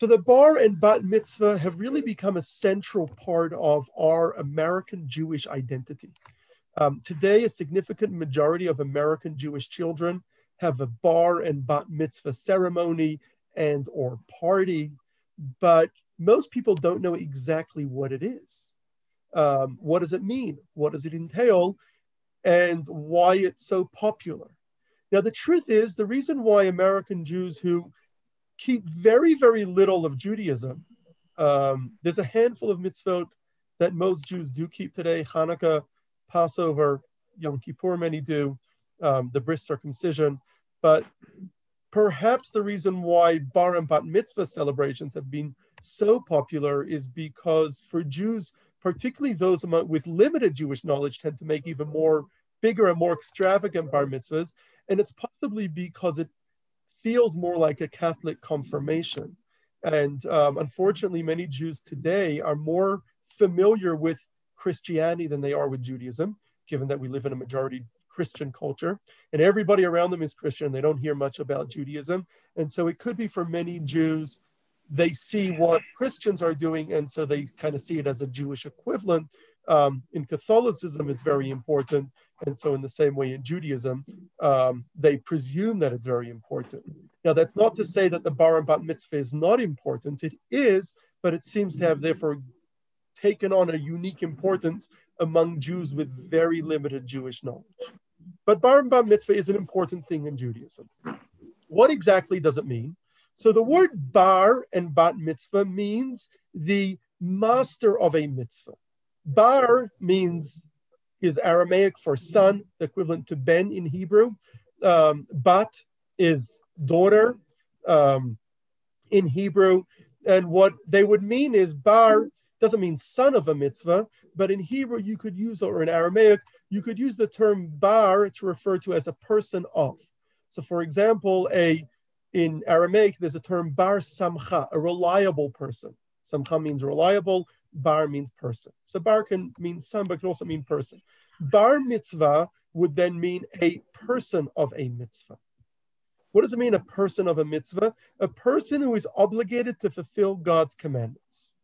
So the bar and bat mitzvah have really become a central part of our American Jewish identity. Um, today, a significant majority of American Jewish children have a bar and bat mitzvah ceremony and or party, but most people don't know exactly what it is. Um, what does it mean? What does it entail? And why it's so popular. Now, the truth is, the reason why American Jews who keep very, very little of Judaism. Um, there's a handful of mitzvot that most Jews do keep today Hanukkah, Passover, Yom Kippur, many do, um, the bris circumcision. But perhaps the reason why bar and bat mitzvah celebrations have been so popular is because for Jews, particularly those with limited Jewish knowledge, tend to make even more bigger and more extravagant bar mitzvahs. And it's possibly because it feels more like a Catholic confirmation. And um, unfortunately, many Jews today are more familiar with Christianity than they are with Judaism, given that we live in a majority Christian culture. And everybody around them is Christian. They don't hear much about Judaism. And so it could be for many Jews, they see what Christians are doing, and so they kind of see it as a Jewish equivalent. Um, in Catholicism, it's very important. And so, in the same way in Judaism, um, they presume that it's very important. Now, that's not to say that the bar and bat mitzvah is not important. It is, but it seems to have therefore taken on a unique importance among Jews with very limited Jewish knowledge. But bar and bat mitzvah is an important thing in Judaism. What exactly does it mean? So the word bar and bat mitzvah means the master of a mitzvah. Bar means is Aramaic for son, equivalent to ben in Hebrew. Um, bat is daughter um, in Hebrew. And what they would mean is bar doesn't mean son of a mitzvah, but in Hebrew you could use, or in Aramaic, you could use the term bar to refer to as a person of. So for example, a in Aramaic, there's a term bar samcha, a reliable person. Samcha means reliable, bar means person. So bar can mean son, but can also mean person. Bar mitzvah would then mean a person of a mitzvah. What does it mean, a person of a mitzvah? A person who is obligated to fulfill God's commandments.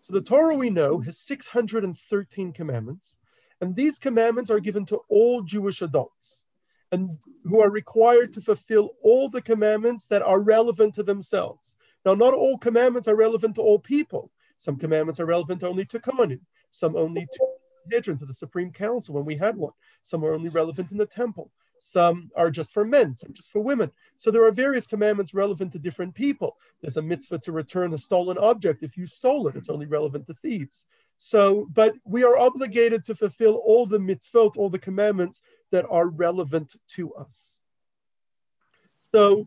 So the Torah we know has 613 commandments, and these commandments are given to all Jewish adults and who are required to fulfill all the commandments that are relevant to themselves. Now, not all commandments are relevant to all people. Some commandments are relevant only to Kohanim, some only to Sanhedrin, to the Supreme Council when we had one. Some are only relevant in the temple. Some are just for men, some just for women. So there are various commandments relevant to different people. There's a mitzvah to return a stolen object if you stole it. It's only relevant to thieves. So, but we are obligated to fulfill all the mitzvot, all the commandments that are relevant to us. So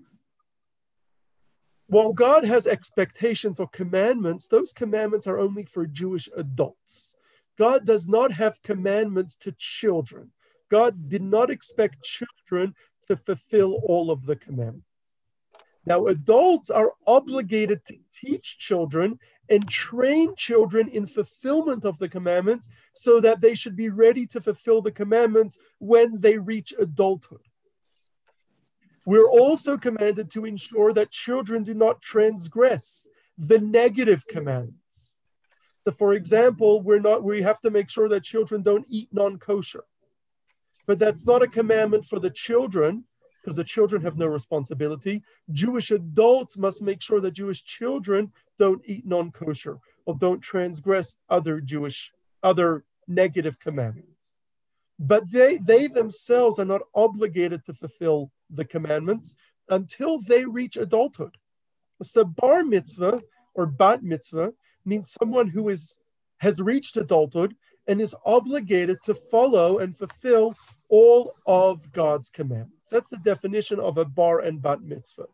while God has expectations or commandments, those commandments are only for Jewish adults. God does not have commandments to children. God did not expect children to fulfill all of the commandments. Now, adults are obligated to teach children and train children in fulfillment of the commandments so that they should be ready to fulfill the commandments when they reach adulthood. We're also commanded to ensure that children do not transgress the negative commandments. So, for example, we're not we have to make sure that children don't eat non-kosher. But that's not a commandment for the children, because the children have no responsibility. Jewish adults must make sure that Jewish children don't eat non-kosher or don't transgress other Jewish other negative commandments. But they they themselves are not obligated to fulfill the commandments until they reach adulthood. So bar mitzvah or bat mitzvah means someone who is has reached adulthood and is obligated to follow and fulfill all of God's commandments. That's the definition of a bar and bat mitzvah.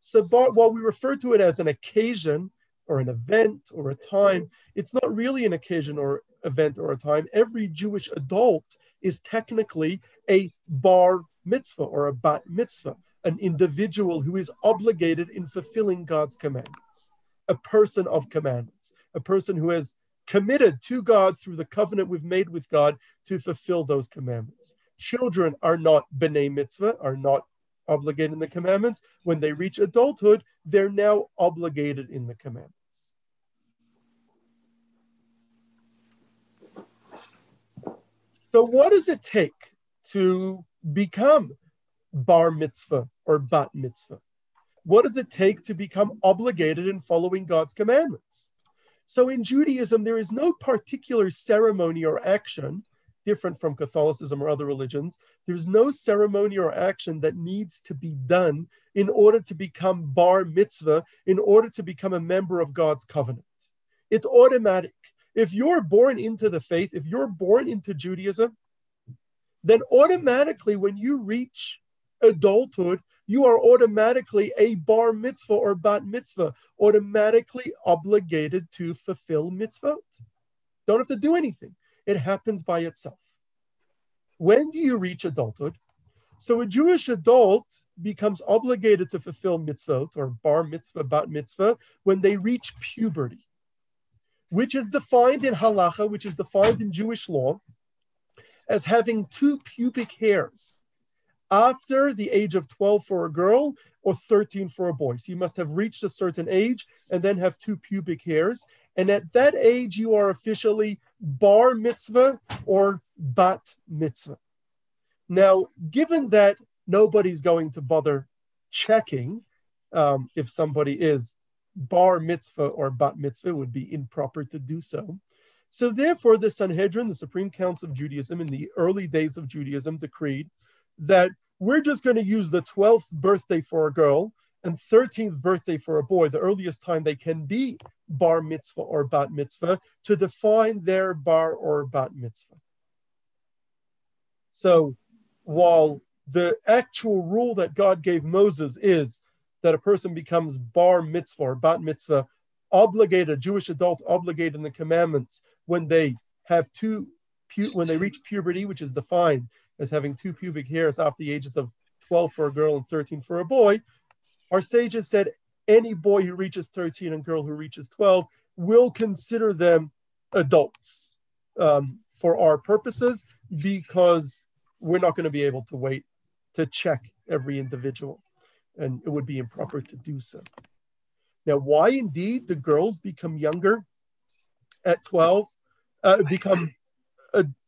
So bar, while we refer to it as an occasion or an event or a time, it's not really an occasion or event or a time. Every Jewish adult is technically a bar mitzvah or a bat mitzvah, an individual who is obligated in fulfilling God's commandments, a person of commandments, a person who has committed to God through the covenant we've made with God to fulfill those commandments. Children are not b'nai mitzvah, are not obligated in the commandments. When they reach adulthood, they're now obligated in the commandments. So, what does it take to become bar mitzvah or bat mitzvah? What does it take to become obligated in following God's commandments? So, in Judaism, there is no particular ceremony or action different from Catholicism or other religions. There's no ceremony or action that needs to be done in order to become bar mitzvah, in order to become a member of God's covenant. It's automatic. If you're born into the faith, if you're born into Judaism, then automatically when you reach adulthood, you are automatically a bar mitzvah or bat mitzvah, automatically obligated to fulfill mitzvot. Don't have to do anything. It happens by itself. When do you reach adulthood? So a Jewish adult becomes obligated to fulfill mitzvot or bar mitzvah, bat mitzvah when they reach puberty, which is defined in halacha, which is defined in Jewish law as having two pubic hairs after the age of 12 for a girl or 13 for a boy. So you must have reached a certain age and then have two pubic hairs. And at that age, you are officially bar mitzvah or bat mitzvah. Now, given that nobody's going to bother checking um, if somebody is bar mitzvah or bat mitzvah, would be improper to do so. So, therefore, the Sanhedrin, the Supreme Council of Judaism, in the early days of Judaism, decreed that we're just going to use the 12th birthday for a girl and 13th birthday for a boy, the earliest time they can be bar mitzvah or bat mitzvah, to define their bar or bat mitzvah. So, while the actual rule that God gave Moses is that a person becomes bar mitzvah or bat mitzvah, obligated, Jewish adult obligated in the commandments when they have two, when they reach puberty, which is defined as having two pubic hairs off the ages of 12 for a girl and 13 for a boy, our sages said any boy who reaches 13 and girl who reaches 12 will consider them adults um, for our purposes because we're not going to be able to wait to check every individual and it would be improper to do so. Now, why indeed the girls become younger at 12, uh, become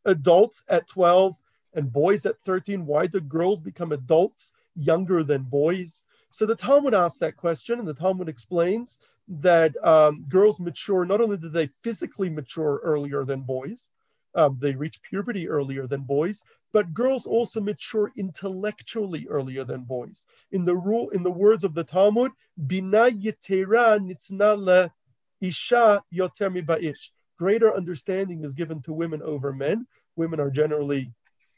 adults at 12 and boys at 13? Why do girls become adults younger than boys? So the Talmud asks that question, and the Talmud explains that um, girls mature, not only do they physically mature earlier than boys, um, they reach puberty earlier than boys, but girls also mature intellectually earlier than boys. In the rule, in the words of the Talmud, bina yetera nitna isha yoter ba'ish. Greater understanding is given to women over men. Women are generally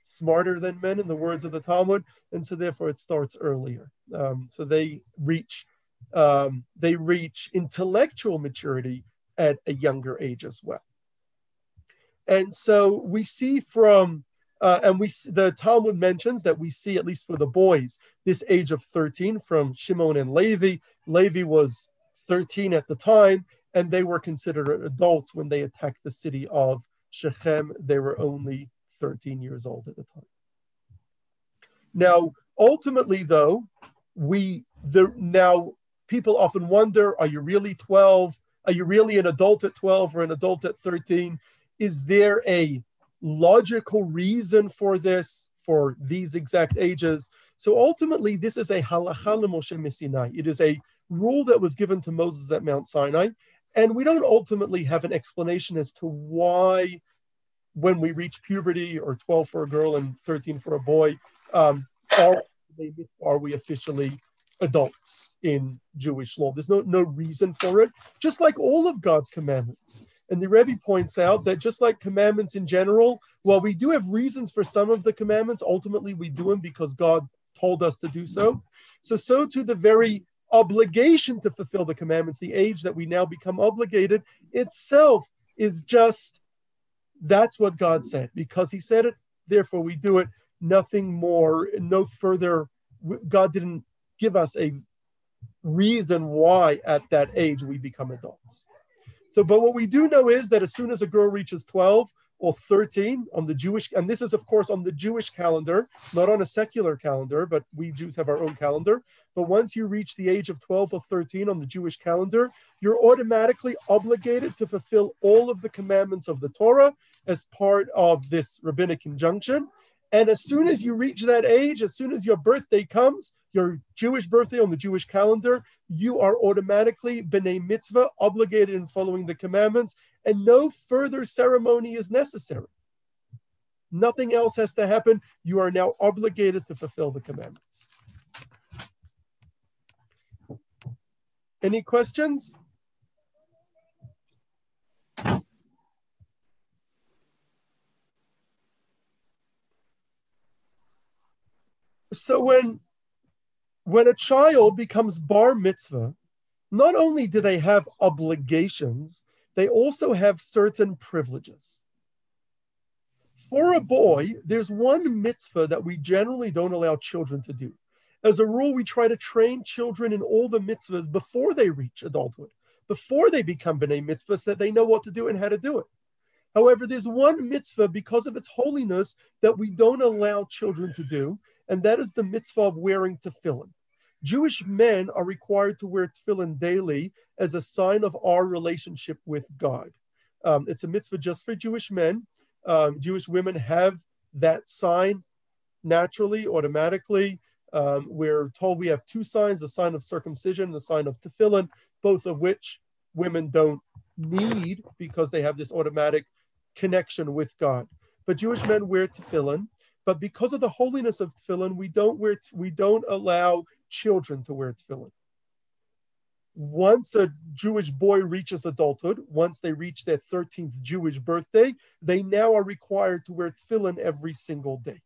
smarter than men in the words of the Talmud, and so therefore it starts earlier. Um, so they reach um, they reach intellectual maturity at a younger age as well. And so we see from uh, and we the Talmud mentions that we see at least for the boys this age of 13 from Shimon and Levi. Levi was 13 at the time, and they were considered adults when they attacked the city of Shechem. They were only 13 years old at the time. Now, ultimately, though, we the now people often wonder: Are you really 12? Are you really an adult at 12 or an adult at 13? Is there a logical reason for this for these exact ages? So ultimately, this is a halacha Moshe Sinai. It is a rule that was given to Moses at Mount Sinai, and we don't ultimately have an explanation as to why when we reach puberty or 12 for a girl and 13 for a boy, um, are, are we officially adults in Jewish law? There's no, no reason for it, just like all of God's commandments. And the Rebbe points out that just like commandments in general, while we do have reasons for some of the commandments, ultimately we do them because God told us to do so. So, so to the very obligation to fulfill the commandments, the age that we now become obligated itself is just that's what God said. Because He said it, therefore we do it. Nothing more, no further. God didn't give us a reason why at that age we become adults. So, but what we do know is that as soon as a girl reaches 12, or 13 on the Jewish, and this is, of course, on the Jewish calendar, not on a secular calendar, but we Jews have our own calendar. But once you reach the age of 12 or 13 on the Jewish calendar, you're automatically obligated to fulfill all of the commandments of the Torah as part of this rabbinic injunction. And as soon as you reach that age, as soon as your birthday comes, your Jewish birthday on the Jewish calendar, you are automatically b'nai mitzvah, obligated in following the commandments, and no further ceremony is necessary. Nothing else has to happen. You are now obligated to fulfill the commandments. Any questions? So when when a child becomes bar mitzvah, not only do they have obligations, they also have certain privileges. For a boy, there's one mitzvah that we generally don't allow children to do. As a rule, we try to train children in all the mitzvahs before they reach adulthood, before they become b'nai mitzvahs, that they know what to do and how to do it. However, there's one mitzvah because of its holiness that we don't allow children to do, and that is the mitzvah of wearing tefillin. Jewish men are required to wear tefillin daily as a sign of our relationship with God. Um, it's a mitzvah just for Jewish men. Um, Jewish women have that sign naturally, automatically. Um, we're told we have two signs the sign of circumcision, the sign of tefillin, both of which women don't need because they have this automatic connection with God. But Jewish men wear tefillin. But because of the holiness of tefillin, we don't wear we don't allow children to wear tefillin. Once a Jewish boy reaches adulthood, once they reach their 13th Jewish birthday, they now are required to wear tefillin every single day.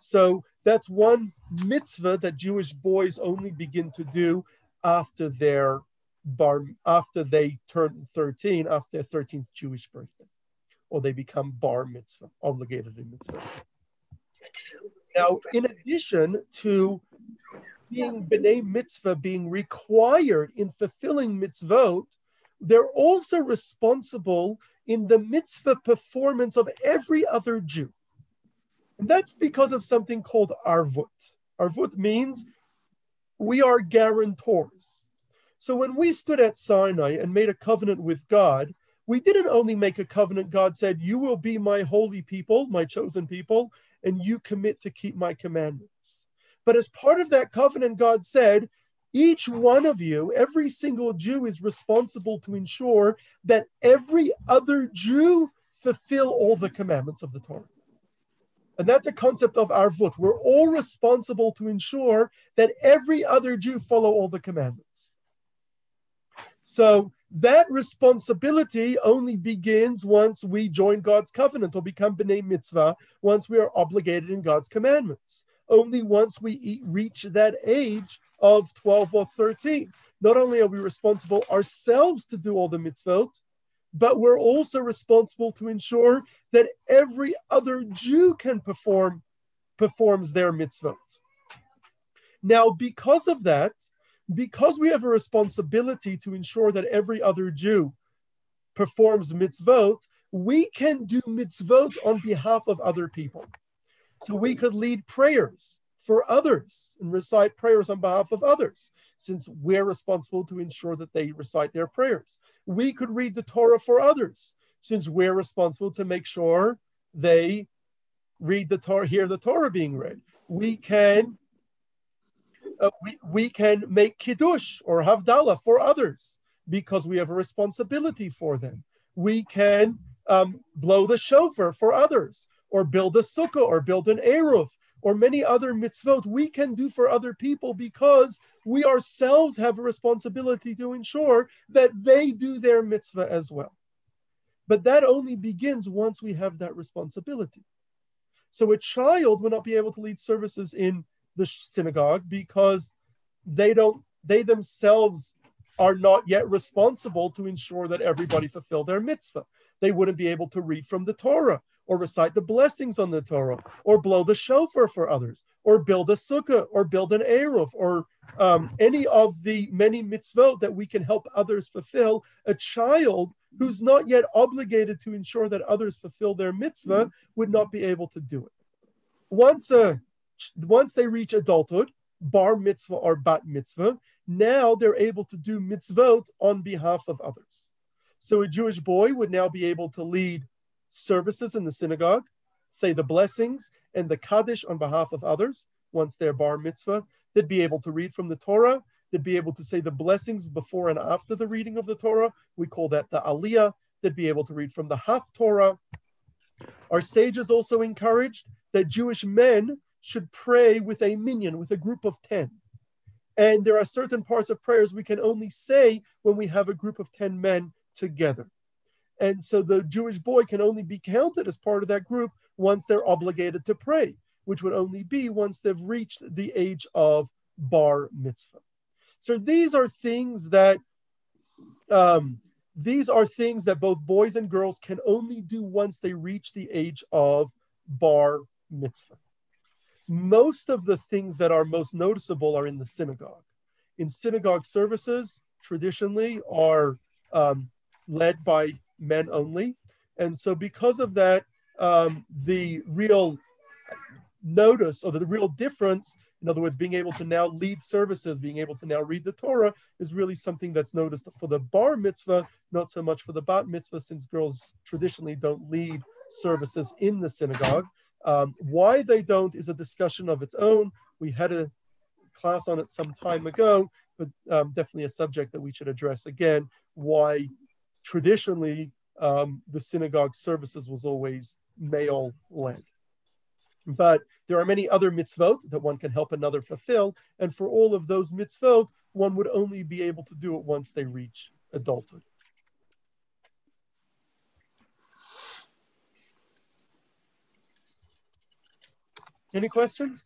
So that's one mitzvah that Jewish boys only begin to do after their bar after they turn 13, after their 13th Jewish birthday, or they become bar mitzvah, obligated in mitzvah. Now, in addition to being b'nai mitzvah, being required in fulfilling mitzvot, they're also responsible in the mitzvah performance of every other Jew. And that's because of something called arvut. Arvut means we are guarantors. So when we stood at Sinai and made a covenant with God, we didn't only make a covenant, God said, You will be my holy people, my chosen people, and you commit to keep my commandments. But as part of that covenant, God said, each one of you, every single Jew, is responsible to ensure that every other Jew fulfill all the commandments of the Torah. And that's a concept of our arvut. We're all responsible to ensure that every other Jew follow all the commandments. So that responsibility only begins once we join God's covenant or become B'nai Mitzvah, once we are obligated in God's commandments. Only once we reach that age of 12 or 13. Not only are we responsible ourselves to do all the mitzvot, but we're also responsible to ensure that every other Jew can perform performs their mitzvot. Now, because of that, because we have a responsibility to ensure that every other Jew performs mitzvot, we can do mitzvot on behalf of other people. So we could lead prayers for others and recite prayers on behalf of others, since we're responsible to ensure that they recite their prayers. We could read the Torah for others, since we're responsible to make sure they read the Torah, hear the Torah being read. We can uh, we, we can make kiddush or havdalah for others because we have a responsibility for them. We can um, blow the shofar for others, or build a sukkah, or build an eruv, or many other mitzvot we can do for other people because we ourselves have a responsibility to ensure that they do their mitzvah as well. But that only begins once we have that responsibility. So a child will not be able to lead services in the synagogue because they don't they themselves are not yet responsible to ensure that everybody fulfill their mitzvah. They wouldn't be able to read from the Torah or recite the blessings on the Torah or blow the shofar for others or build a sukkah or build an eruv or um, any of the many mitzvot that we can help others fulfill. A child who's not yet obligated to ensure that others fulfill their mitzvah would not be able to do it. Once a once they reach adulthood, bar mitzvah or bat mitzvah, now they're able to do mitzvot on behalf of others. So a Jewish boy would now be able to lead services in the synagogue, say the blessings and the Kaddish on behalf of others once they're bar mitzvah. They'd be able to read from the Torah. They'd be able to say the blessings before and after the reading of the Torah. We call that the Aliyah. They'd be able to read from the Haftorah. Our sages also encouraged that Jewish men should pray with a minyan, with a group of 10. And there are certain parts of prayers we can only say when we have a group of 10 men together. And so the Jewish boy can only be counted as part of that group once they're obligated to pray, which would only be once they've reached the age of bar mitzvah. So these are things that um, these are things that both boys and girls can only do once they reach the age of bar mitzvah. Most of the things that are most noticeable are in the synagogue. In synagogue services, traditionally, are um, led by men only. And so, because of that, um, the real notice or the real difference, in other words, being able to now lead services, being able to now read the Torah, is really something that's noticed for the bar mitzvah, not so much for the bat mitzvah, since girls traditionally don't lead services in the synagogue. Um, why they don't is a discussion of its own. We had a class on it some time ago, but um, definitely a subject that we should address again. Why traditionally um, the synagogue services was always male led. But there are many other mitzvot that one can help another fulfill. And for all of those mitzvot, one would only be able to do it once they reach adulthood. Any questions?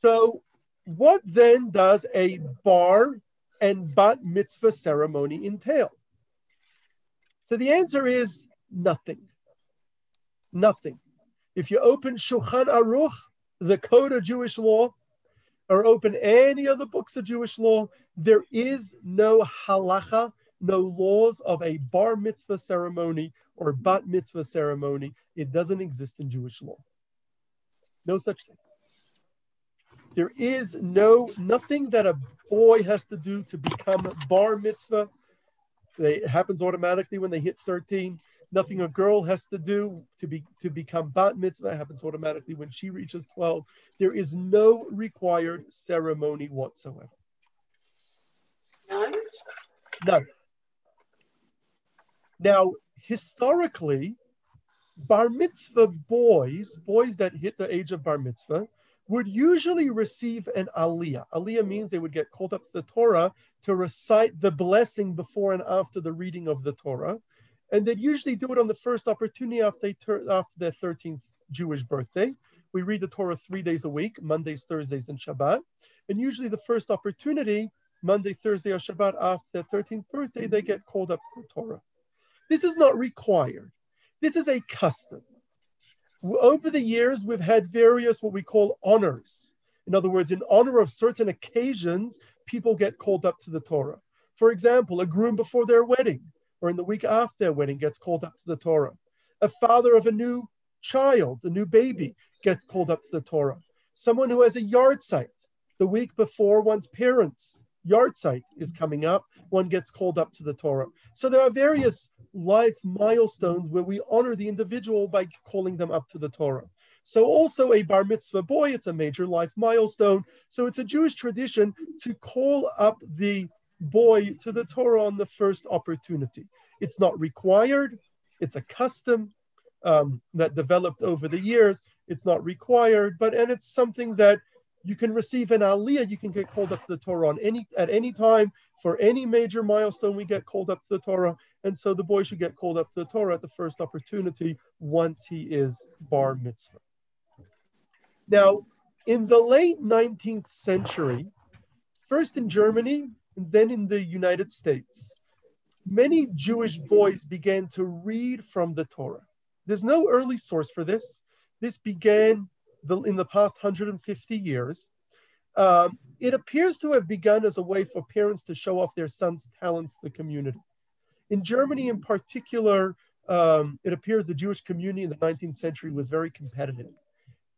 So, what then does a bar and bat mitzvah ceremony entail? So the answer is nothing. Nothing. If you open Shulchan Aruch, the code of Jewish law, or open any of the books of Jewish law, there is no halacha, no laws of a bar mitzvah ceremony or bat mitzvah ceremony. It doesn't exist in Jewish law. No such thing. There is no nothing that a boy has to do to become bar mitzvah. It happens automatically when they hit 13. Nothing a girl has to do to be to become bat mitzvah it happens automatically when she reaches 12. There is no required ceremony whatsoever. None? None. Now, historically, bar mitzvah boys, boys that hit the age of bar mitzvah, would usually receive an aliyah. Aliyah means they would get called up to the Torah to recite the blessing before and after the reading of the Torah. And they'd usually do it on the first opportunity after, they tur- after their 13th Jewish birthday. We read the Torah three days a week, Mondays, Thursdays, and Shabbat. And usually the first opportunity, Monday, Thursday, or Shabbat after their 13th birthday, they get called up to the Torah. This is not required. This is a custom over the years, we've had various what we call honors. In other words, in honor of certain occasions, people get called up to the Torah. For example, a groom before their wedding or in the week after their wedding gets called up to the Torah. A father of a new child, a new baby, gets called up to the Torah. Someone who has a yahrzeit the week before one's parents' yahrzeit is coming up, one gets called up to the Torah. So there are various life milestones where we honor the individual by calling them up to the Torah. So also a bar mitzvah boy, it's a major life milestone. So it's a Jewish tradition to call up the boy to the Torah on the first opportunity. It's not required, it's a custom um, that developed over the years. It's not required, but and it's something that you can receive an aliyah. You can get called up to the Torah on any at any time for any major milestone. We get called up to the Torah, and so the boy should get called up to the Torah at the first opportunity once he is bar mitzvah. Now, in the late 19th century, first in Germany and then in the United States, many Jewish boys began to read from the Torah. There's no early source for this. This began the, in the past 150 years. Um, it appears to have begun as a way for parents to show off their sons' talents to the community. In Germany, in particular, um, it appears the Jewish community in the 19th century was very competitive.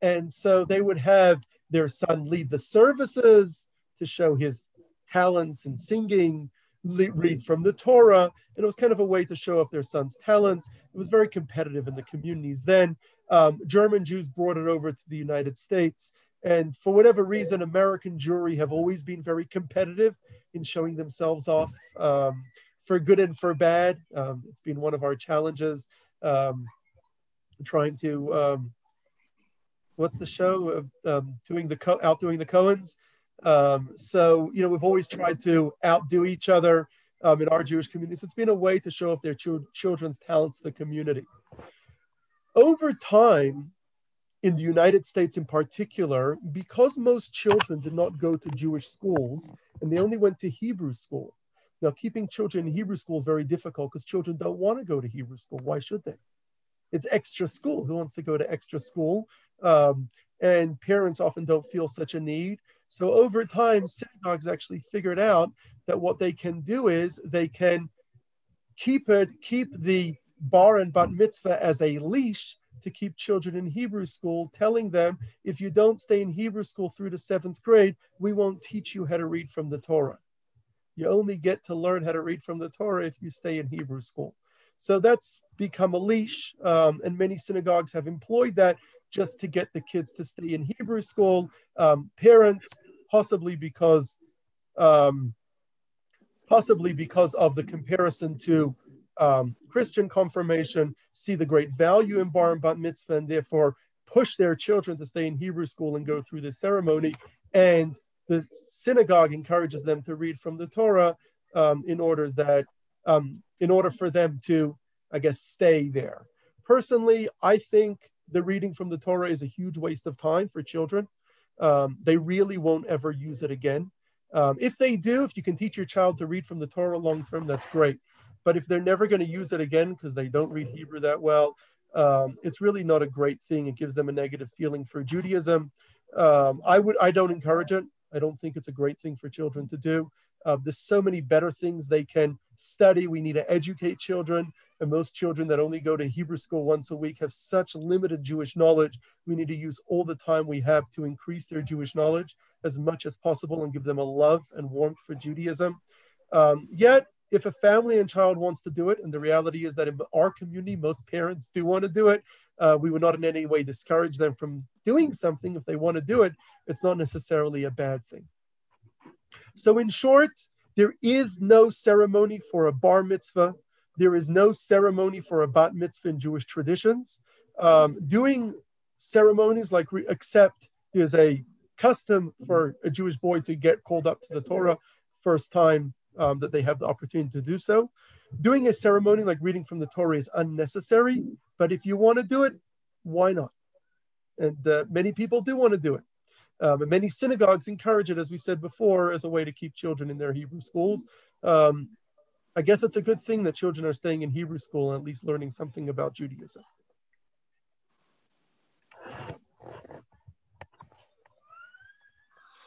And so they would have their son lead the services to show his talents in singing, read from the Torah. And it was kind of a way to show off their son's talents. It was very competitive in the communities then. Um, German Jews brought it over to the United States. And for whatever reason, American Jewry have always been very competitive in showing themselves off um, for good and for bad. Um, it's been one of our challenges um, trying to, um, what's the show? Um, doing the, Co- outdoing the Cohens. Um, so, you know, we've always tried to outdo each other um, in our Jewish communities. It's been a way to show off their ch- children's talents to the community. Over time, in the United States in particular, because most children did not go to Jewish schools and they only went to Hebrew school. Now, keeping children in Hebrew school is very difficult because children don't want to go to Hebrew school. Why should they? It's extra school. Who wants to go to extra school? Um, and parents often don't feel such a need. So over time, synagogues actually figured out that what they can do is they can keep it, keep the bar and bat mitzvah as a leash to keep children in Hebrew school, telling them, if you don't stay in Hebrew school through the seventh grade, we won't teach you how to read from the Torah. You only get to learn how to read from the Torah if you stay in Hebrew school. So that's become a leash, um, and many synagogues have employed that just to get the kids to stay in Hebrew school. Um, parents, possibly because, um, possibly because of the comparison to um, Christian confirmation see the great value in bar and bat mitzvah and therefore push their children to stay in Hebrew school and go through this ceremony. And the synagogue encourages them to read from the Torah um, in order that um, in order for them to, I guess, stay there. Personally, I think the reading from the Torah is a huge waste of time for children. Um, they really won't ever use it again. Um, if they do, if you can teach your child to read from the Torah long term, that's great. But if they're never going to use it again because they don't read Hebrew that well, um, it's really not a great thing. It gives them a negative feeling for Judaism. Um, I would, I don't encourage it. I don't think it's a great thing for children to do. Uh, there's so many better things they can study. We need to educate children. And most children that only go to Hebrew school once a week have such limited Jewish knowledge. We need to use all the time we have to increase their Jewish knowledge as much as possible and give them a love and warmth for Judaism. Um, yet, if a family and child wants to do it, and the reality is that in our community, most parents do want to do it, uh, we would not in any way discourage them from doing something. If they want to do it, it's not necessarily a bad thing. So, in short, there is no ceremony for a bar mitzvah. There is no ceremony for a bat mitzvah in Jewish traditions. Um, doing ceremonies like re- except there's a custom for a Jewish boy to get called up to the Torah first time um, that they have the opportunity to do so. Doing a ceremony like reading from the Torah is unnecessary, but if you want to do it, why not? And uh, many people do want to do it. Um, and many synagogues encourage it, as we said before, as a way to keep children in their Hebrew schools. Um, I guess it's a good thing that children are staying in Hebrew school and at least learning something about Judaism.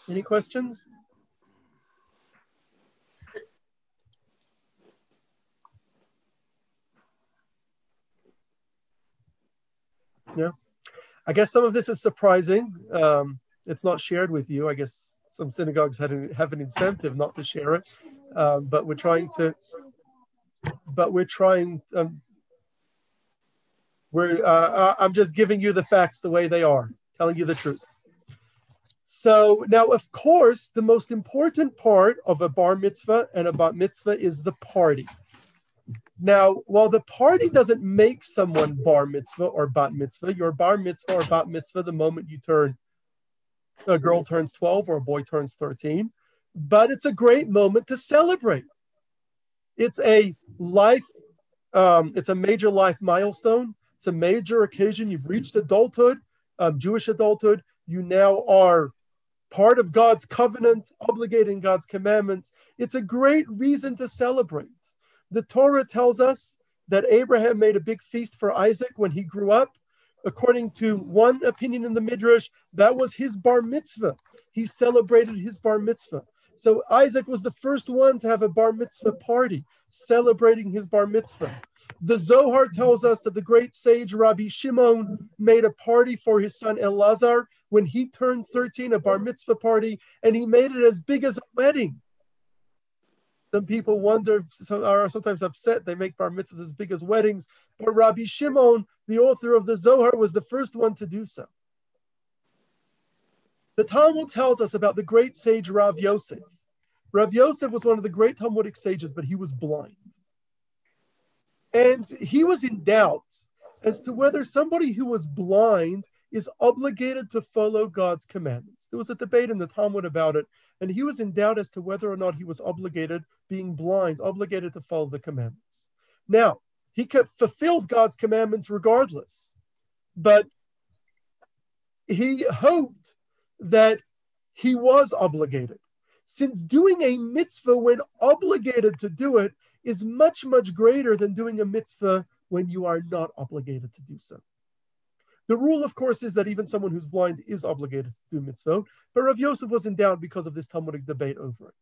Any questions? Yeah. I guess some of this is surprising. Um, it's not shared with you. I guess some synagogues had have an incentive not to share it, um, but we're trying to. But we're trying. Um, we're. Uh, uh, I'm just giving you the facts the way they are, telling you the truth. So now, of course, the most important part of a bar mitzvah and a bat mitzvah is the party. Now, while the party doesn't make someone bar mitzvah or bat mitzvah, your bar mitzvah or bat mitzvah the moment you turn, a girl turns 12 or a boy turns 13, but it's a great moment to celebrate. It's a life, um, it's a major life milestone. It's a major occasion. You've reached adulthood, um, Jewish adulthood. You now are part of God's covenant, obligating God's commandments. It's a great reason to celebrate. The Torah tells us that Abraham made a big feast for Isaac when he grew up. According to one opinion in the Midrash, that was his bar mitzvah. He celebrated his bar mitzvah. So Isaac was the first one to have a bar mitzvah party celebrating his bar mitzvah. The Zohar tells us that the great sage Rabbi Shimon made a party for his son Elazar when he turned 13, a bar mitzvah party, and he made it as big as a wedding. Some people wonder, some are sometimes upset they make bar mitzvahs as big as weddings, but Rabbi Shimon, the author of the Zohar, was the first one to do so. The Talmud tells us about the great sage Rav Yosef. Rav Yosef was one of the great Talmudic sages, but he was blind. And he was in doubt as to whether somebody who was blind is obligated to follow God's commandments. There was a debate in the Talmud about it, and he was in doubt as to whether or not he was obligated, being blind, obligated to follow the commandments. Now, he kept, fulfilled God's commandments regardless, but he hoped that he was obligated. Since doing a mitzvah when obligated to do it is much, much greater than doing a mitzvah when you are not obligated to do so. The rule, of course, is that even someone who's blind is obligated to do mitzvah, but Rav Yosef was in doubt because of this Talmudic debate over it.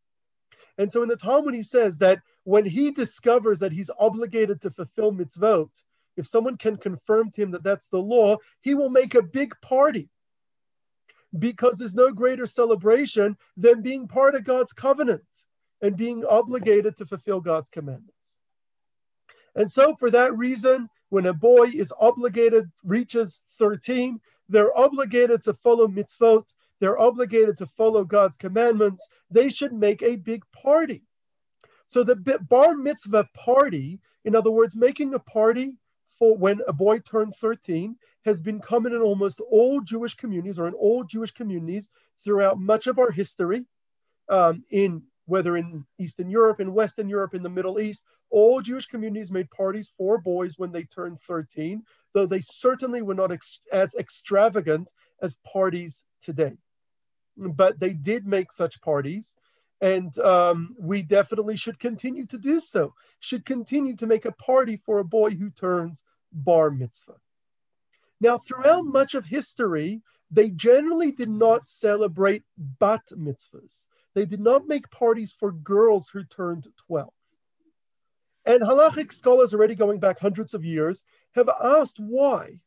And so in the Talmud, he says that when he discovers that he's obligated to fulfill mitzvot, if someone can confirm to him that that's the law, he will make a big party because there's no greater celebration than being part of God's covenant and being obligated to fulfill God's commandments. And so, for that reason, when a boy is obligated, reaches 13, they're obligated to follow mitzvot, they're obligated to follow God's commandments, they should make a big party. So, the bar mitzvah party, in other words, making a party for when a boy turned 13, has been common in almost all Jewish communities or in all Jewish communities throughout much of our history. Um, in whether in Eastern Europe, in Western Europe, in the Middle East, all Jewish communities made parties for boys when they turned 13, though they certainly were not ex- as extravagant as parties today. But they did make such parties, and um, we definitely should continue to do so, should continue to make a party for a boy who turns bar mitzvah. Now, throughout much of history, they generally did not celebrate bat mitzvahs. They did not make parties for girls who turned 12. And halachic scholars, already going back hundreds of years, have asked why.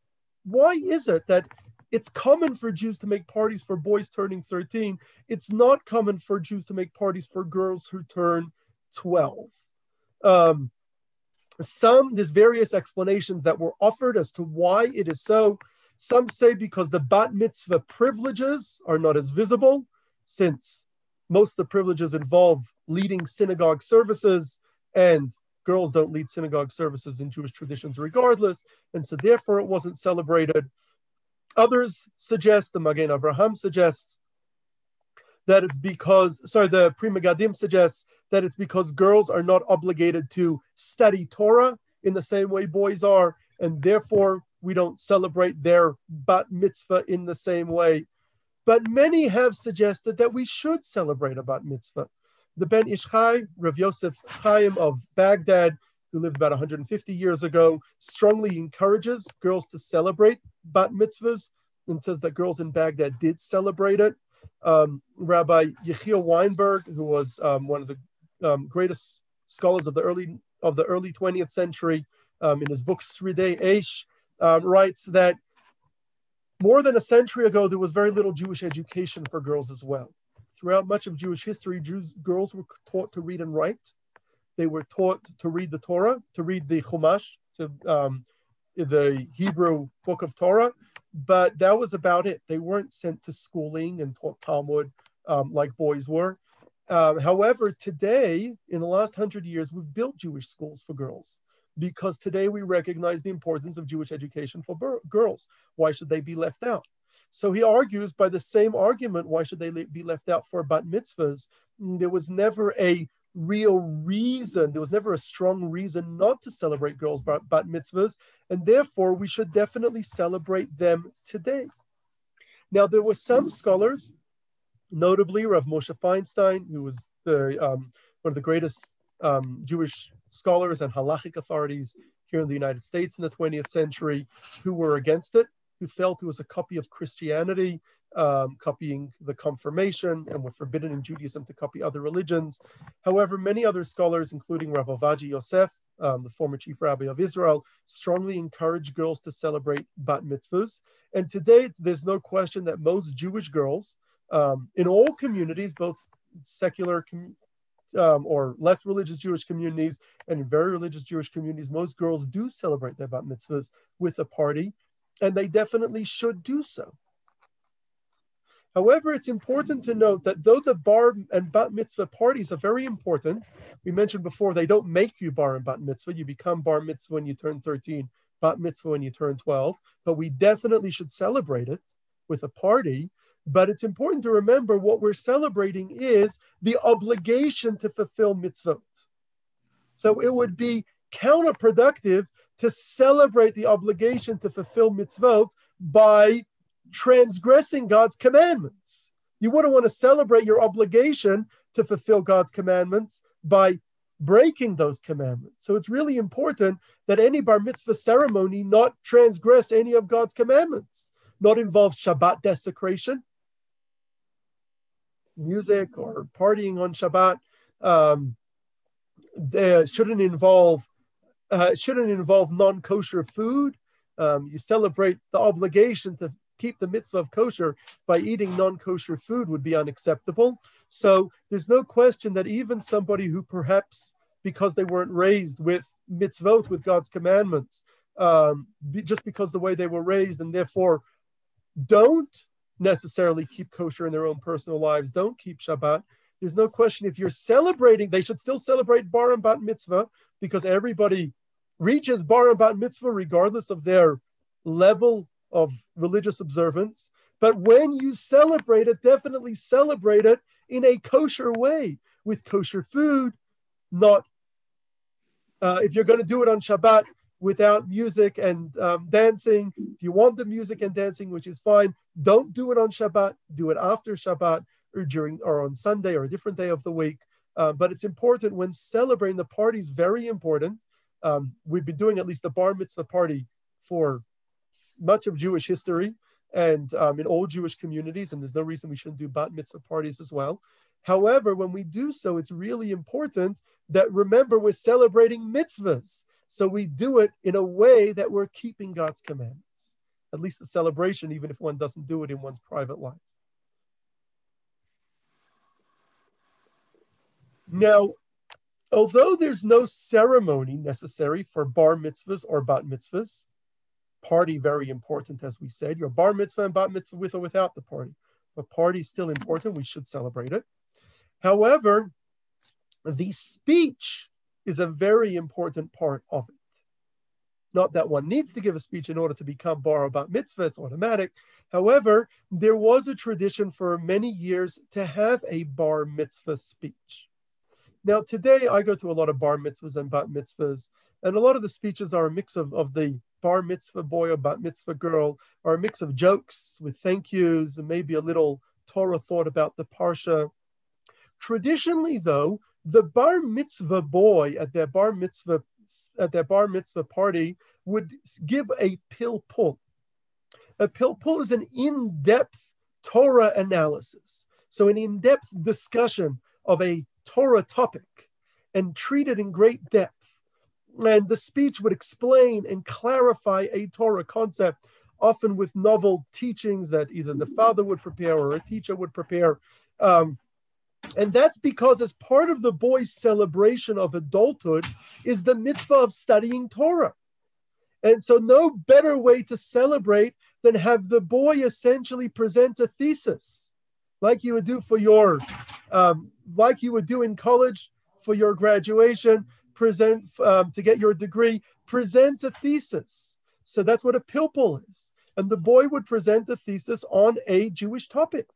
Why is it that it's common for Jews to make parties for boys turning 13? It's not common for Jews to make parties for girls who turn 12. Um, some, there's various explanations that were offered as to why it is so. Some say because the bat mitzvah privileges are not as visible, since most of the privileges involve leading synagogue services, and girls don't lead synagogue services in Jewish traditions regardless, and so therefore it wasn't celebrated. Others suggest, the Magen Avraham suggests, that it's because, sorry, the Pri Megadim suggests that it's because girls are not obligated to study Torah in the same way boys are, and therefore we don't celebrate their bat mitzvah in the same way but many have suggested that we should celebrate a bat mitzvah. The Ben Ish Rav Yosef Chaim of Baghdad, who lived about 150 years ago, strongly encourages girls to celebrate bat mitzvahs and says that girls in Baghdad did celebrate it. Um, Rabbi Yechiel Weinberg, who was um, one of the um, greatest scholars of the early of the early 20th century, um, in his book Sridei Eish, um, writes that more than a century ago, there was very little Jewish education for girls as well. Throughout much of Jewish history, Jews, girls were taught to read and write. They were taught to read the Torah, to read the Chumash, to um, the Hebrew book of Torah, but that was about it. They weren't sent to schooling and taught Talmud um, like boys were. Um, however, today, in the last hundred years, we've built Jewish schools for girls because today we recognize the importance of Jewish education for girls. Why should they be left out? So he argues by the same argument, why should they be left out for bat mitzvahs? Mm, there was never a real reason, there was never a strong reason not to celebrate girls' bat, bat mitzvahs, and therefore we should definitely celebrate them today. Now, there were some scholars, notably Rav Moshe Feinstein, who was the um, one of the greatest um, Jewish scholars and halachic authorities here in the United States in the 20th century who were against it. who felt it was a copy of Christianity, um, copying the confirmation, and were forbidden in Judaism to copy other religions. However, many other scholars, including Rav Ovadia Yosef, um, the former chief rabbi of Israel, strongly encourage girls to celebrate bat mitzvahs. And today, there's no question that most Jewish girls um, in all communities, both secular com- um, or less religious Jewish communities and in very religious Jewish communities, most girls do celebrate their bat mitzvahs with a party, and they definitely should do so. However, it's important to note that though the bar and bat mitzvah parties are very important, we mentioned before they don't make you bar and bat mitzvah. You become bar mitzvah when you turn 13, bat mitzvah when you turn 12. But we definitely should celebrate it with a party. But it's important to remember what we're celebrating is the obligation to fulfill mitzvot. So it would be counterproductive to celebrate the obligation to fulfill mitzvot by transgressing God's commandments. You wouldn't want to celebrate your obligation to fulfill God's commandments by breaking those commandments. So it's really important that any bar mitzvah ceremony not transgress any of God's commandments, not involve Shabbat desecration, music or partying on Shabbat. Um, shouldn't involve uh, shouldn't involve non-kosher food. Um, you celebrate the obligation to keep the mitzvah of kosher by eating non-kosher food would be unacceptable. So there's no question that even somebody who perhaps because they weren't raised with mitzvot, with God's commandments, um, just because the way they were raised and therefore don't necessarily keep kosher in their own personal lives, don't keep Shabbat. There's no question if you're celebrating, they should still celebrate bar and bat mitzvah because everybody reaches bar and bat mitzvah regardless of their level of religious observance. But when you celebrate it, definitely celebrate it in a kosher way with kosher food, not uh, if you're going to do it on Shabbat without music and um, dancing. If you want the music and dancing, which is fine, don't do it on Shabbat. Do it after Shabbat or during or on Sunday or a different day of the week. Uh, but it's important when celebrating the party is very important. Um, we've been doing at least the bar mitzvah party for much of Jewish history and um, in all Jewish communities, and there's no reason we shouldn't do bat mitzvah parties as well. However, when we do so, it's really important that remember we're celebrating mitzvahs. So we do it in a way that we're keeping God's commandments, at least the celebration, even if one doesn't do it in one's private life. Now, although there's no ceremony necessary for bar mitzvahs or bat mitzvahs, party very important, as we said. Your bar mitzvah and bat mitzvah with or without the party. But party is still important. We should celebrate it. However, the speech is a very important part of it. Not that one needs to give a speech in order to become bar or bat mitzvah, it's automatic. However, there was a tradition for many years to have a bar mitzvah speech. Now, today I go to a lot of bar mitzvahs and bat mitzvahs, and a lot of the speeches are a mix of, of the bar mitzvah boy or bat mitzvah girl, or a mix of jokes with thank yous and maybe a little Torah thought about the parsha. Traditionally, though, the bar mitzvah boy at their bar mitzvah at their bar mitzvah party would give a pilpul. A pilpul is an in-depth Torah analysis, so an in-depth discussion of a Torah topic, and treated in great depth and the speech would explain and clarify a Torah concept, often with novel teachings that either the father would prepare or a teacher would prepare. Um, and that's because, as part of the boy's celebration of adulthood, is the mitzvah of studying Torah. And so, no better way to celebrate than have the boy essentially present a thesis, like you would do for your, um, like you would do in college for your graduation present um, to get your degree, present a thesis. So that's what a pilpul is. And the boy would present a thesis on a Jewish topic.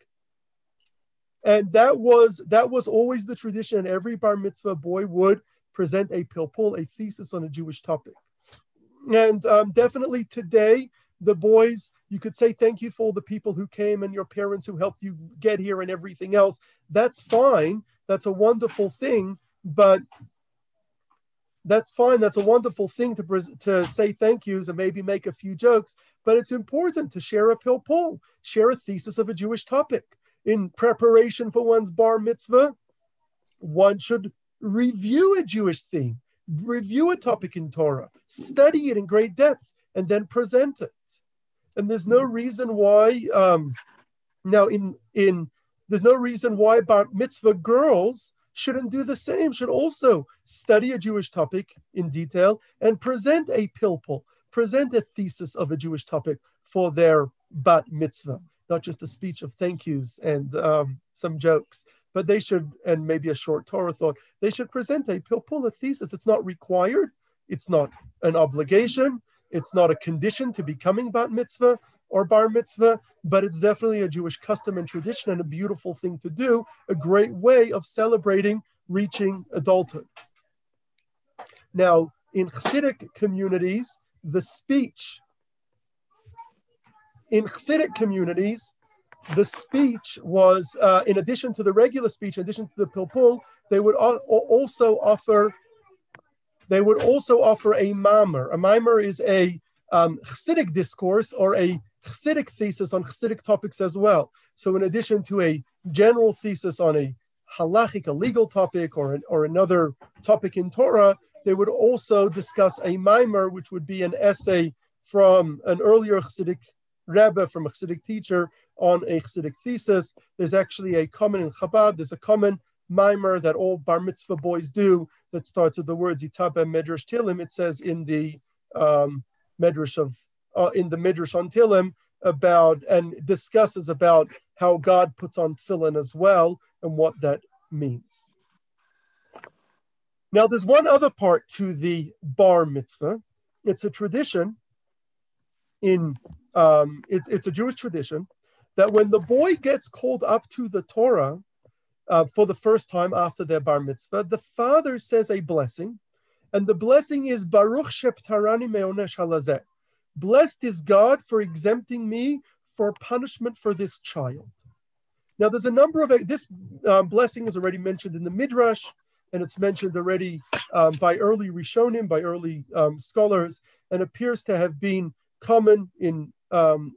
And that was that was always the tradition. Every bar mitzvah boy would present a pilpul, a thesis on a Jewish topic. And um, definitely today, the boys, you could say thank you for all the people who came and your parents who helped you get here and everything else. That's fine. That's a wonderful thing. But that's fine. That's a wonderful thing to, to say thank yous and maybe make a few jokes, but it's important to share a pill pilpul, share a thesis of a Jewish topic. In preparation for one's bar mitzvah, one should review a Jewish theme, review a topic in Torah, study it in great depth, and then present it. And there's no reason why, um, now in in there's no reason why bar mitzvah girls shouldn't do the same, should also study a Jewish topic in detail and present a pilpul, present a thesis of a Jewish topic for their bat mitzvah, not just a speech of thank yous and um, some jokes, but they should, and maybe a short Torah thought, they should present a pilpul, a thesis. It's not required, it's not an obligation, it's not a condition to becoming bat mitzvah, or bar mitzvah, but it's definitely a Jewish custom and tradition and a beautiful thing to do, a great way of celebrating reaching adulthood. Now, in Chassidic communities, the speech, in Chassidic communities, the speech was, uh, in addition to the regular speech, in addition to the pilpul, they would also offer, they would also offer a mamer. A mamer is a um, Chassidic discourse or a Chassidic thesis on Chassidic topics as well. So, in addition to a general thesis on a halachic, a legal topic, or, an, or another topic in Torah, they would also discuss a mamer, which would be an essay from an earlier Chassidic Rebbe, from a Chassidic teacher, on a Chassidic thesis. There's actually a common in Chabad, there's a common mamer that all bar mitzvah boys do that starts with the words Itabe Midrash Tehillim. It says in the um, Midrash of uh, in the Midrash on Tehillim about and discusses about how God puts on tefillin as well and what that means. Now, there's one other part to the bar mitzvah. It's a tradition in um, it, it's a Jewish tradition that when the boy gets called up to the Torah uh, for the first time after their bar mitzvah, the father says a blessing, and the blessing is Baruch Sheptarani Meonesh Halazeh. Blessed is God for exempting me for punishment for this child. Now, there's a number of this um, blessing is already mentioned in the Midrash, and it's mentioned already um, by early Rishonim, by early um, scholars, and appears to have been common in um,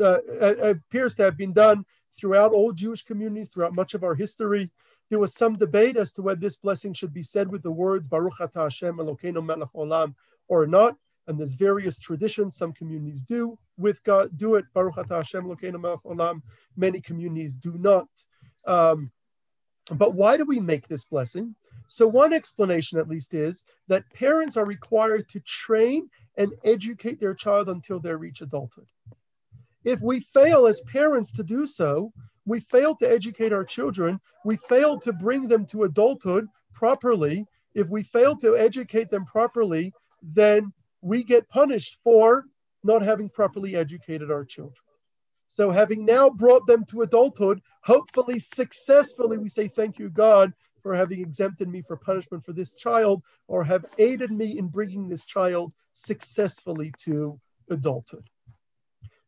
uh, appears to have been done throughout all Jewish communities throughout much of our history. There was some debate as to whether this blessing should be said with the words Baruch Ata Hashem Elokeinu Melech Olam or not and there's various traditions. Some communities do with God, do it. Baruch Ata Hashem Olam. Many communities do not. Um, but why do we make this blessing? So one explanation, at least, is that parents are required to train and educate their child until they reach adulthood. If we fail as parents to do so, we fail to educate our children. We fail to bring them to adulthood properly. If we fail to educate them properly, then we get punished for not having properly educated our children. So, having now brought them to adulthood, hopefully successfully, we say, Thank you, God, for having exempted me for punishment for this child, or have aided me in bringing this child successfully to adulthood.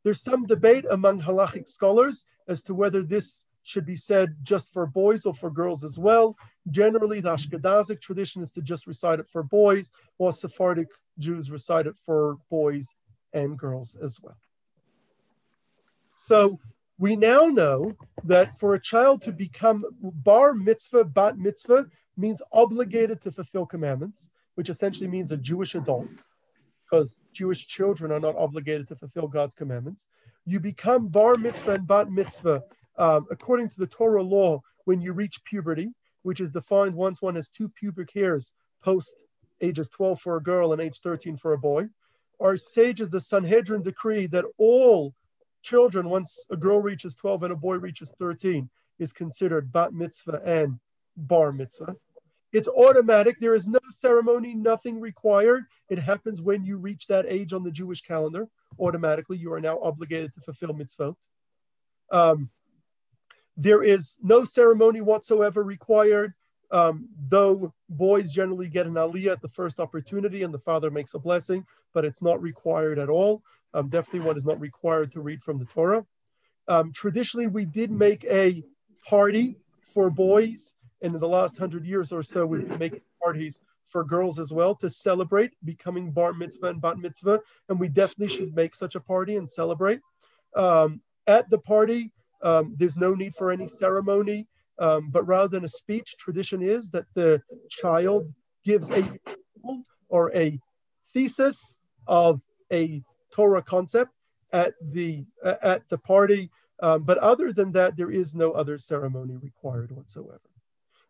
There's some debate among halachic scholars as to whether this should be said just for boys or for girls as well. Generally, the Ashkenazic tradition is to just recite it for boys, while Sephardic Jews recite it for boys and girls as well. So we now know that for a child to become bar mitzvah, bat mitzvah means obligated to fulfill commandments, which essentially means a Jewish adult, because Jewish children are not obligated to fulfill God's commandments. You become bar mitzvah and bat mitzvah um, according to the Torah law when you reach puberty, which is defined once one has two pubic hairs post ages 12 for a girl and age 13 for a boy. Our sages, the Sanhedrin decree that all children, once a girl reaches 12 and a boy reaches 13, is considered bat mitzvah and bar mitzvah. It's automatic. There is no ceremony, nothing required. It happens when you reach that age on the Jewish calendar. Automatically, you are now obligated to fulfill mitzvot. Um, there is no ceremony whatsoever required. Um, though boys generally get an aliyah at the first opportunity and the father makes a blessing, but it's not required at all. Um, definitely one is not required to read from the Torah. Um, traditionally, we did make a party for boys, and in the last hundred years or so, we've been making parties for girls as well to celebrate becoming bar mitzvah and bat mitzvah, and we definitely should make such a party and celebrate. Um, at the party, um, there's no need for any ceremony, um, but rather than a speech, tradition is that the child gives a or a thesis of a Torah concept at the uh, at the party. Um, but other than that, there is no other ceremony required whatsoever.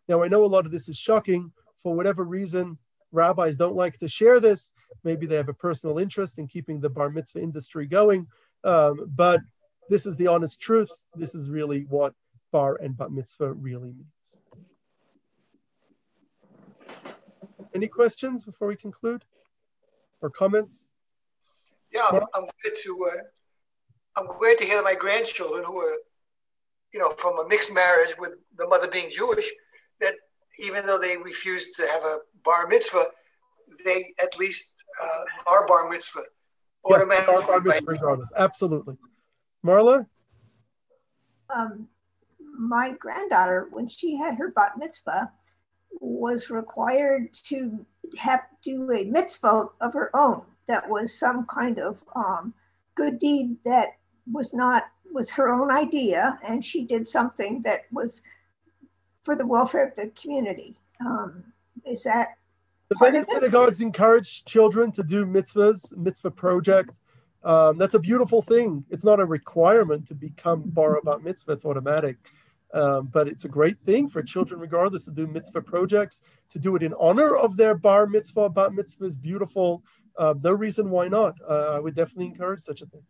Now, I know a lot of this is shocking. For whatever reason, rabbis don't like to share this. Maybe they have a personal interest in keeping the bar mitzvah industry going. Um, but this is the honest truth. This is really what bar and bat mitzvah really means. Any questions before we conclude or comments? Yeah, I'm, I'm glad to. Uh, I'm glad to hear that my grandchildren, who are, you know, from a mixed marriage with the mother being Jewish, that even though they refused to have a bar mitzvah, they at least uh, are bar mitzvah automatically. Yeah, bar mitzvah regardless. Absolutely. Marla? Um, my granddaughter, when she had her bat mitzvah, was required to have do a mitzvah of her own. That was some kind of um, good deed that was not was her own idea, and she did something that was for the welfare of the community. Um, is that the many synagogues encourage children to do mitzvahs, mitzvah project. Um, that's a beautiful thing. It's not a requirement to become bar bat mitzvah; it's automatic. Um, but it's a great thing for children, regardless, to do mitzvah projects. To do it in honor of their bar mitzvah, bat mitzvah is beautiful. Uh, no reason why not. Uh, I would definitely encourage such a thing.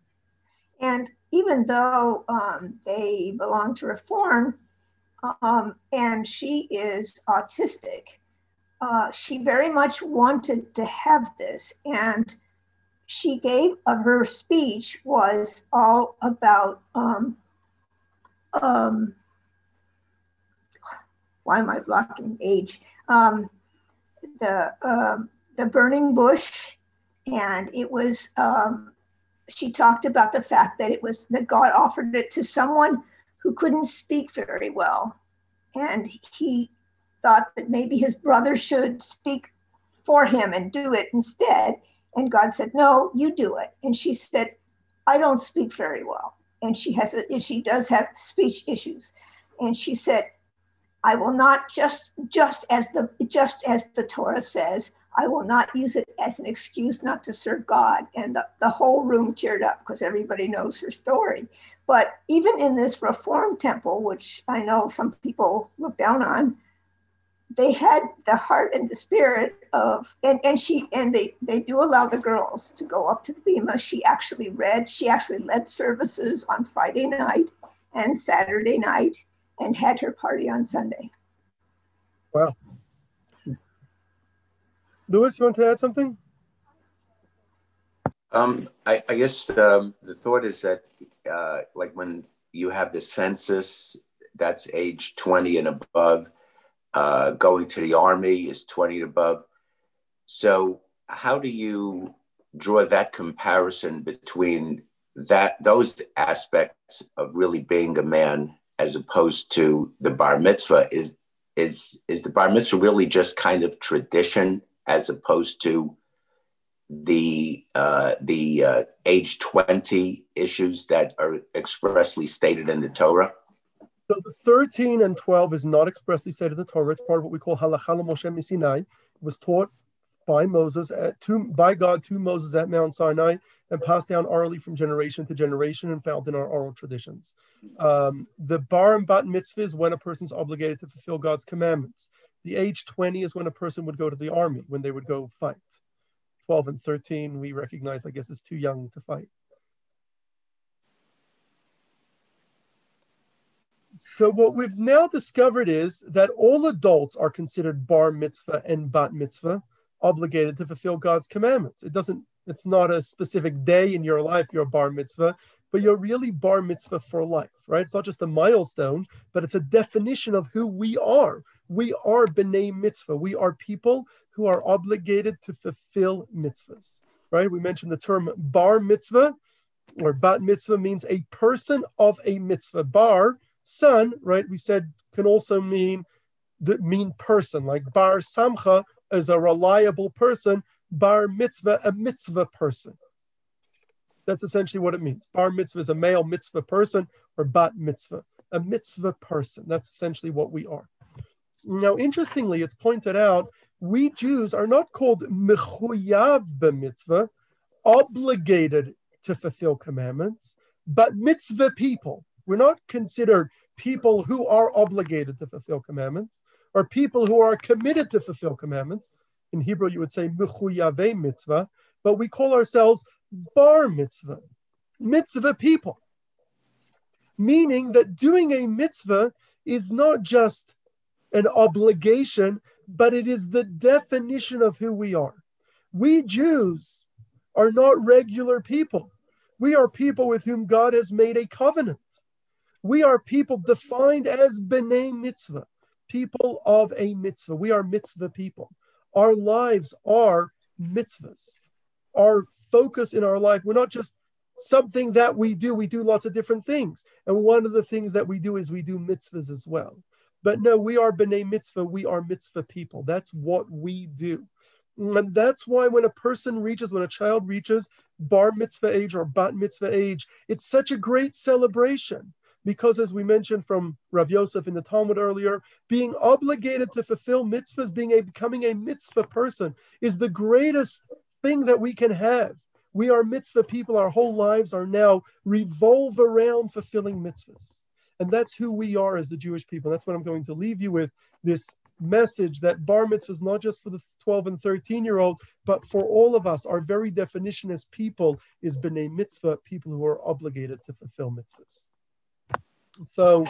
And even though um, they belong to Reform, um, and she is autistic, uh, she very much wanted to have this. And she gave of her speech was all about um, um, why am I blocking age? Um, the um, the burning bush, and it was. Um, she talked about the fact that it was that God offered it to someone who couldn't speak very well, and he thought that maybe his brother should speak for him and do it instead. And God said, "No, you do it." And she said, "I don't speak very well," and she has a, she does have speech issues, and she said, I will not just just as the just as the Torah says, I will not use it as an excuse not to serve God. And the, the whole room cheered up because everybody knows her story. But even in this reform temple, which I know some people look down on, they had the heart and the spirit of and, and she and they they do allow the girls to go up to the bema She actually read, she actually led services on Friday night and Saturday night and had her party on Sunday. Wow. Louis, you want to add something? Um, I, I guess um, the thought is that, uh, like when you have the census, that's age 20 and above. Uh, going to the army is 20 and above. So, how do you draw that comparison between that those aspects of really being a man as opposed to the bar mitzvah is is is the bar mitzvah really just kind of tradition as opposed to the uh, the uh, age 20 issues that are expressly stated in the Torah? So the 13 and 12 is not expressly stated in the Torah. It's part of what we call halacha Moshe Sinai. It was taught by Moses at, to, by God to Moses at Mount Sinai and passed down orally from generation to generation and found in our oral traditions. Um, the bar and bat mitzvah is when a person's obligated to fulfill God's commandments. The age 20 is when a person would go to the army, when they would go fight. 12 and 13, we recognize, I guess, is too young to fight. So what we've now discovered is that all adults are considered bar mitzvah and bat mitzvah, obligated to fulfill God's commandments. It doesn't it's not a specific day in your life you're bar mitzvah, but you're really bar mitzvah for life, right? It's not just a milestone, but it's a definition of who we are. We are b'nai mitzvah. We are people who are obligated to fulfill mitzvahs, right? We mentioned the term bar mitzvah or bat mitzvah means a person of a mitzvah. Bar, son, right? We said can also mean the mean person, like bar samcha, as a reliable person, bar mitzvah, a mitzvah person. That's essentially what it means. Bar mitzvah is a male mitzvah person or bat mitzvah, a mitzvah person. That's essentially what we are. Now, interestingly, it's pointed out we Jews are not called mechuyav b'mitzvah, obligated to fulfill commandments, but mitzvah people. We're not considered people who are obligated to fulfill commandments or people who are committed to fulfill commandments. In Hebrew, you would say mechuyave mitzvah, but we call ourselves bar mitzvah, mitzvah people. Meaning that doing a mitzvah is not just an obligation, but it is the definition of who we are. We Jews are not regular people. We are people with whom God has made a covenant. We are people defined as B'nai Mitzvah, people of a mitzvah. We are mitzvah people. Our lives are mitzvahs. Our focus in our life, we're not just something that we do. We do lots of different things. And one of the things that we do is we do mitzvahs as well. But no, we are B'nai Mitzvah. We are mitzvah people. That's what we do. And that's why when a person reaches, when a child reaches bar mitzvah age or bat mitzvah age, it's such a great celebration. Because as we mentioned from Rav Yosef in the Talmud earlier, being obligated to fulfill mitzvahs, being a becoming a mitzvah person, is the greatest thing that we can have. We are mitzvah people. Our whole lives are now revolve around fulfilling mitzvahs. And that's who we are as the Jewish people. That's what I'm going to leave you with this message that bar mitzvah is not just for the 12 and 13 year old, but for all of us. Our very definition as people is b'nai mitzvah, people who are obligated to fulfill mitzvahs. So